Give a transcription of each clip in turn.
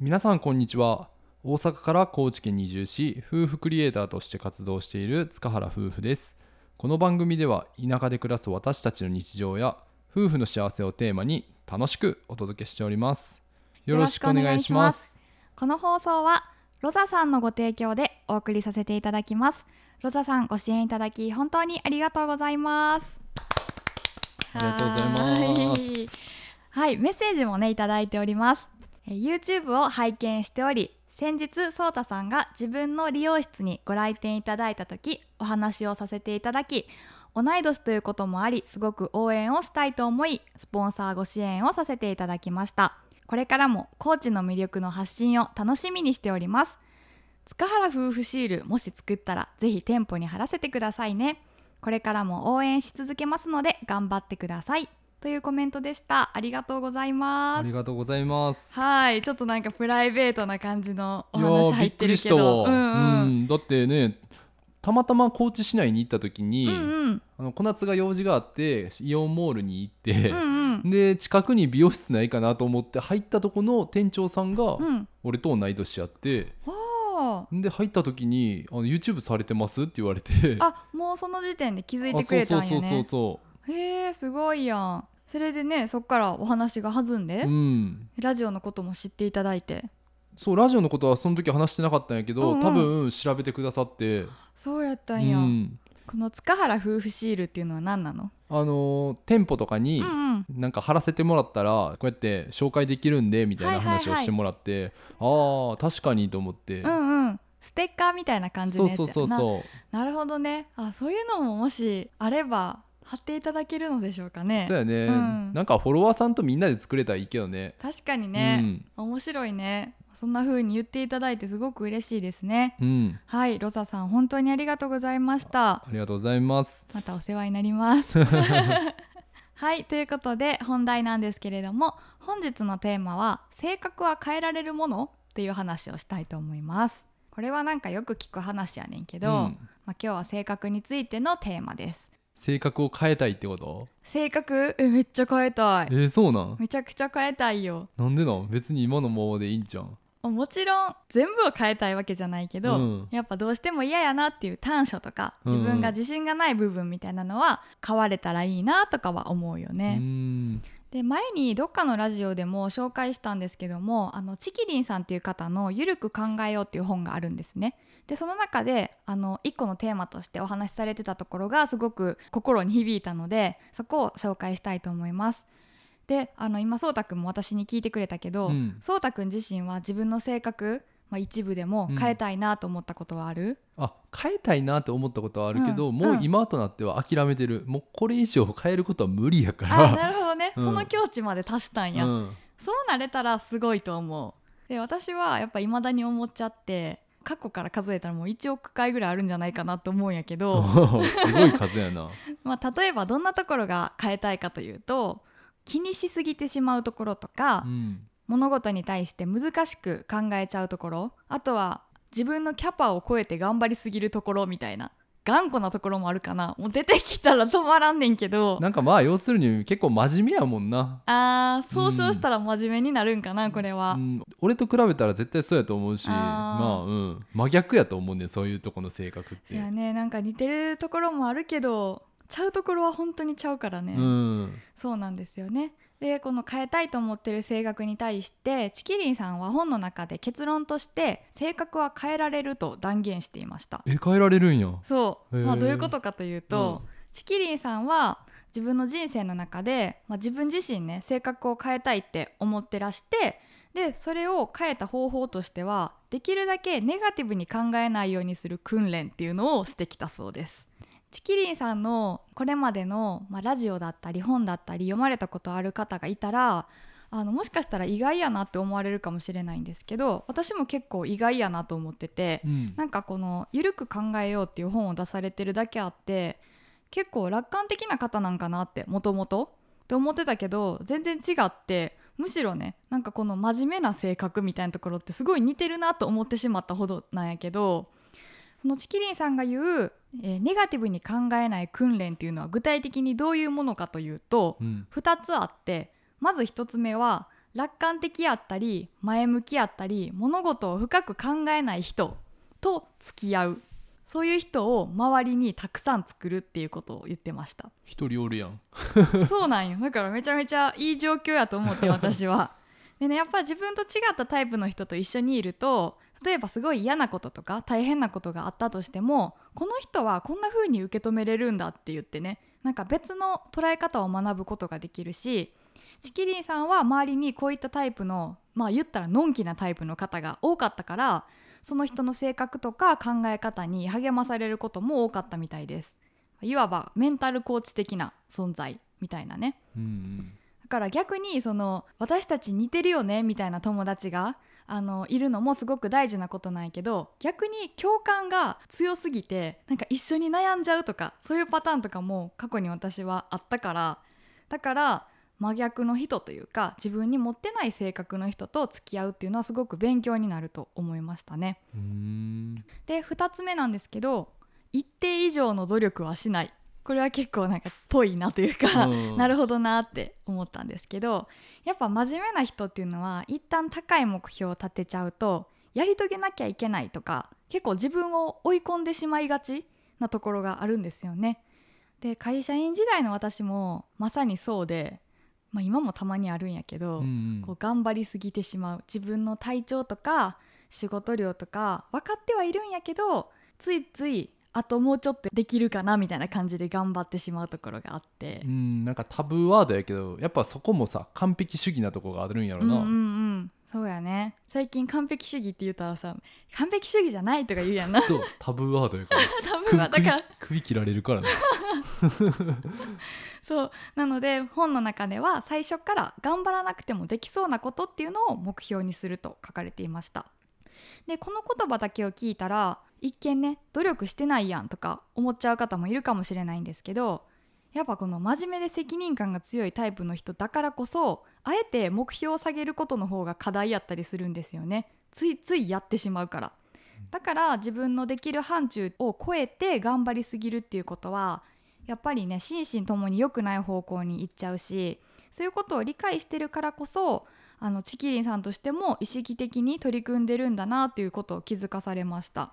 皆さんこんにちは。大阪から高知県に移住し夫婦クリエイターとして活動している塚原夫婦です。この番組では田舎で暮らす私たちの日常や夫婦の幸せをテーマに楽しくお届けしております。よろしくお願いします。この放送はロザさんのご提供でお送りさせていただきます。ロザさんご支援いただき本当にありがとうございます。ありがとうございます。はい。はい。メッセージもねいただいております。えー YouTube を拝見しており先日ソータさんが自分の理容室にご来店いただいた時お話をさせていただき同い年ということもありすごく応援をしたいと思いスポンサーご支援をさせていただきました。これからも高知の魅力の発信を楽しみにしております。塚原夫婦シールもし作ったらぜひ店舗に貼らせてくださいね。これからも応援し続けますので頑張ってください。というコメントでした。ありがとうございます。ありがとうございます。はい。ちょっとなんかプライベートな感じのお話入ってるけど。うんうん。うん。だってねたまたま高知市内に行った時に、うんうん。あの小夏が用事があってイオンモールに行って、うんうん。で近くに美容室ないかなと思って入ったとこの店長さんがうん。俺と同い年やって、おー。で入った時にあの YouTube されてます？って言われて。あもうその時点で気づいてくれたんやそうそうそうねそへえすごいやん。それでねそっからお話が弾んで、ううん。ラジオのことも知っていただいて。そうラジオのことはその時話してなかったんやけど、うんうん。多分調べてくださって、そうやったうんや、ん。この塚原夫婦シールっていうのは何なの？あのー店舗とかに、なんか貼らせてもらったらこうやって紹介できるんでみたいな話をしてもらって、ああ確かにと思って、うんうん。ステッカーみたいな感じのやつやな。うそうそう。なるほどね。あそういうのももしあれば貼っていただけるのでしょうかね。そうやね、うん。なんかフォロワーさんとみんなで作れたらいいけどね。確かにね、面白いね。そんな風に言っていただいてすごく嬉しいですね。うん、うん、はいロサさん本当にありがとうございました。ありがとうございます。またお世話になります。はいということで本題なんですけれども本日のテーマは性格は変えられるものっていう話をしたいと思います。これはなんかよく聞く話やねんけど、うん。まあ、今日は性格についてのテーマです性格を変えたいってこと？性格？えめっちゃ変えたい。えー、そうなん？めちゃくちゃ変えたいよ。なんでなん？別に今のままでいいんじゃん。もちろん全部を変えたいわけじゃないけど、うん。やっぱどうしても嫌やなっていう短所とか自分が自信がない部分みたいなのは変われたらいいなとかは思うよね。んで前にどっかのラジオでも紹介したんですけどもあのチキリンさんっていう方の「ゆるく考えよう」っていう本があるんですね。でその中であの一個のテーマとしてお話しされてたところがすごく心に響いたのでそこを紹介したいと思います。であの今そうたくんも私に聞いてくれたけど、うんそうたくん自身は自分の性格、まあ、一部でも変えたいなと思ったことはある、あ変えたいなって思ったことはあるけど、うん。もううん今となっては諦めてる。もうこれ以上変えることは無理やかあらなるほどね、うん。その境地まで達したんや、うん、そうなれたらすごいと思う。で私はやっぱ未だに思っちゃって過去から数えたらもう1億回ぐらいあるんじゃないかなと思うんやけど。すごい数やな。まあ例えばどんなところが変えたいかというと気にしすぎてしまうところとか、うん物事に対して難しく考えちゃうところ。あとは自分のキャパを超えて頑張りすぎるところみたいな。頑固なところもあるかな。もう出てきたら止まらんねんけど。なんかまあ要するに結構真面目やもんな、あー総称したら真面目になるんかな、これは、うん、俺と比べたら絶対そうやと思うしまあうん。真逆やと思うねんそういうとこの性格って。いやねなんか似てるところもあるけどちゃうところは本当にちゃうからね、うん。そうなんですよねでこの変えたいと思ってる性格に対してチキリンさんは本の中で結論として性格は変えられると断言していました。え変えられるんや。そう、まあ、どういうことかというと、うん。チキリンさんは自分の人生の中で、まあ、自分自身ね性格を変えたいって思ってらしてでそれを変えた方法としてはできるだけネガティブに考えないようにする訓練っていうのをしてきたそうです。チキリンさんのこれまでの、まあ、ラジオだったり本だったり読まれたことある方がいたらあのもしかしたら意外やなって思われるかもしれないんですけど私も結構意外やなと思ってて、うん。なんかこの「ゆるく考えよう」っていう本を出されてるだけあって結構楽観的な方なんかなってもともとって思ってたけど全然違ってむしろねなんかこの真面目な性格みたいなところってすごい似てるなと思ってしまったほどなんやけどそのチキリンさんが言う、えーネガティブに考えない訓練っていうのは具体的にどういうものかというと、うん。2つあってまず1つ目は楽観的やったり前向きやったり物事を深く考えない人と付き合う。そういう人を周りにたくさん作るっていうことを言ってました。一人おるやん。そうなんよ。だからめちゃめちゃいい状況やと思って私は。でねやっぱ自分と違ったタイプの人と一緒にいると例えばすごい嫌なこととか大変なことがあったとしてもこの人はこんな風に受け止めれるんだって言ってねなんか別の捉え方を学ぶことができるしチキリンさんは周りにこういったタイプのまあ言ったらのんきなタイプの方が多かったからその人の性格とか考え方に励まされることも多かったみたいです。いわばメンタルコーチ的な存在みたいなね。うんうん。だから逆にその私たち似てるよねみたいな友達があのいるのもすごく大事なことなんやけど逆に共感が強すぎてなんか一緒に悩んじゃうとかそういうパターンとかも過去に私はあったからだから真逆の人というか自分に持ってない性格の人と付き合うっていうのはすごく勉強になると思いましたね。で2つ目なんですけど一定以上の努力はしないこれは結構なんかぽいなというか、うん。なるほどなって思ったんですけどやっぱ真面目な人っていうのは一旦高い目標を立てちゃうとやり遂げなきゃいけないとか結構自分を追い込んでしまいがちなところがあるんですよね。で会社員時代の私もまさにそうで、まあ、今もたまにあるんやけど、うんうん。こう頑張りすぎてしまう。自分の体調とか仕事量とか分かってはいるんやけどついついあともうちょっとできるかなみたいな感じで頑張ってしまうところがあって。う、んなんかタブーワードやけどやっぱそこもさ完璧主義なとこがあるんやろな、うんうんうんそうやね。最近完璧主義って言ったらさ完璧主義じゃないとか言うやんな。そうタブーワ ードやから多分はだから。首首切られるからね。そう。なので本の中では最初から頑張らなくてもできそうなことっていうのを目標にすると書かれていましたでこの言葉だけを聞いたら一見ね努力してないやんとか思っちゃう方もいるかもしれないんですけどやっぱこの真面目で責任感が強いタイプの人だからこそあえて目標を下げることの方が課題やったりするんですよね。ついついやってしまうから。だから自分のできる範疇を超えて頑張りすぎるっていうことはやっぱりね心身ともに良くない方向に行っちゃうしそういうことを理解してるからこそあのチキリンさんとしても意識的に取り組んでるんだなということを気づかされました。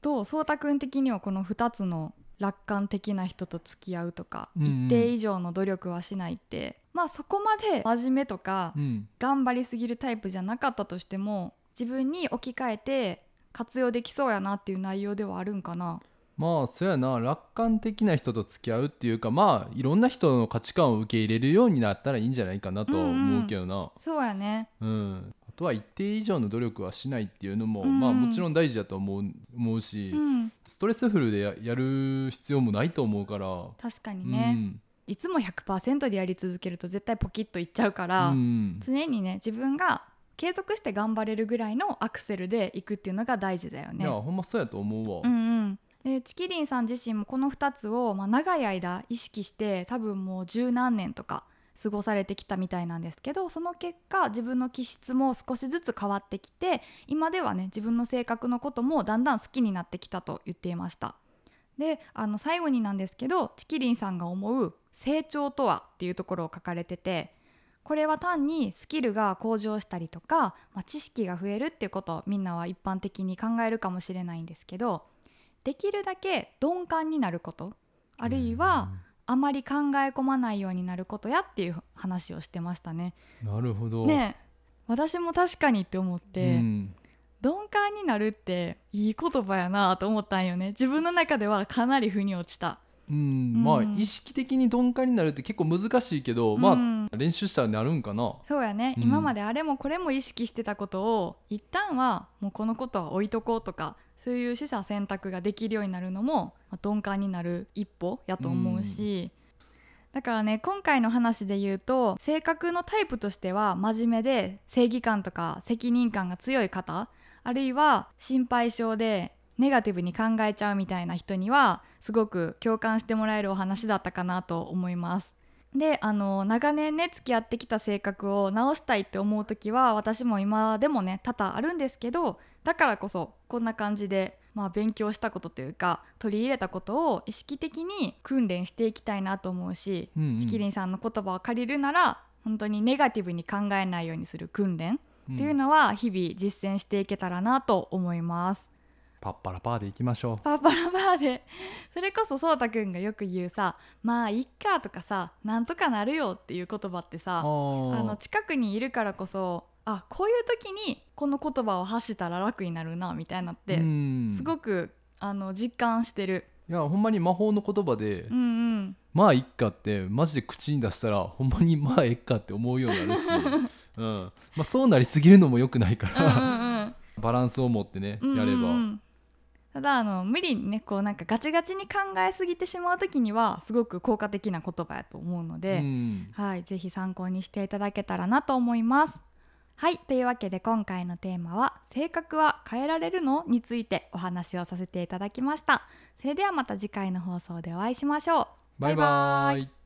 と颯太くん的にはこの2つの楽観的な人と付き合うとか、うんうん一定以上の努力はしないってまあそこまで真面目とかうん頑張りすぎるタイプじゃなかったとしても自分に置き換えて活用できそうやなっていう内容ではあるんかな。まあそうやな楽観的な人と付き合うっていうかまあいろんな人の価値観を受け入れるようになったらいいんじゃないかなとは思うけどな。そうやね。うん、あとは一定以上の努力はしないっていうのも、うんまあもちろん大事だと思う思うし、うん。ストレスフルでややる必要もないと思うから。確かにね、いつも100%でやり続けると絶対ポキッといっちゃうかうら、んうん。常にね自分が継続して頑張れるぐらいのアクセルでいくっていうのが大事だよね。いや。ほんまそうやと思うわ、うんうん、でチキリンさん自身もこの2つを、まあ、長い間意識して多分もう十何年とか過ごされてきたみたいなんですけどその結果自分の気質も少しずつ変わってきて今ではね自分の性格のこともだんだん好きになってきたと言っていました。であの最後になんですけどチキリンさんが思う成長とはっていうところを書かれててこれは単にスキルが向上したりとか、まあ、知識が増えるっていうことをみんなは一般的に考えるかもしれないんですけどできるだけ鈍感になること。あるいはあまり考え込まないようになることやっていう話をしてましたね。なるほど。ねえ私も確かにって思って、うん。鈍感になるっていい言葉やなと思ったんよね。自分の中ではかなり腑に落ちた。うん、まあうん。意識的に鈍感になるって結構難しいけど、まうん。あ練習したらなるんかな。そうやね、うん。今まであれもこれも意識してたことを一旦はもうこのことは置いとこうとかそういう取捨選択ができるようになるのも、まあ鈍感になる一歩やと思うし、だからね今回の話で言うと性格のタイプとしては真面目で正義感とか責任感が強い方あるいは心配性でネガティブに考えちゃうみたいな人にはすごく共感してもらえるお話だったかなと思います。であの長年ね付き合ってきた性格を直したいって思う時は私も今でもね多々あるんですけどだからこそこんな感じで、まあ、勉強したことというか取り入れたことを意識的に訓練していきたいなと思うし、うんうん。チキリンさんの言葉を借りるなら本当にネガティブに考えないようにする訓練うん。っていうのは日々実践していけたらなと思います。パッパラパーでいきましょう。パーパラパーで。それこそそうたくんがよく言うさ「まあいっか」とかさ「なんとかなるよ」っていう言葉ってさあの近くにいるからこそあこういう時にこの言葉を発したら楽になるなみたいなってうん。すごくあの実感してる。いやほんまに魔法の言葉で、うんうん。まあいっかってマジで口に出したらほんまにまあえっかって思うようになるし、うん。まあ、そうなりすぎるのも良くないかうんうら、んうん。バランスを持ってね、うんうんうん。やれば。ただあの無理にねこうなんかガチガチに考えすぎてしまう時にはすごく効果的な言葉やと思うので、うん。はい、ぜひ参考にしていただけたらなと思います。はい、というわけで今回のテーマは「性格は変えられるの?」についてお話をさせていただきました。それではまた次回の放送でお会いしましょう。バイバイ